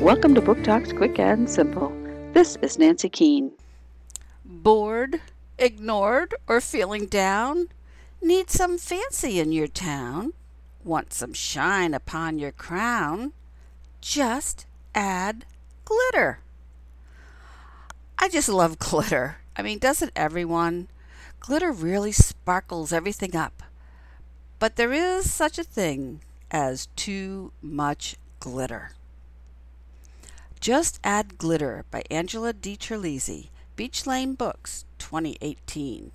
Welcome to Book Talks Quick and Simple. This is Nancy Keene. Bored, ignored, or feeling down? Need some fancy in your town? Want some shine upon your crown? Just add glitter. I just love glitter. I mean, doesn't everyone? Glitter really sparkles everything up. But there is such a thing as too much glitter. Just Add Glitter by Angela DiTerlizzi, Beach Lane Books, 2018.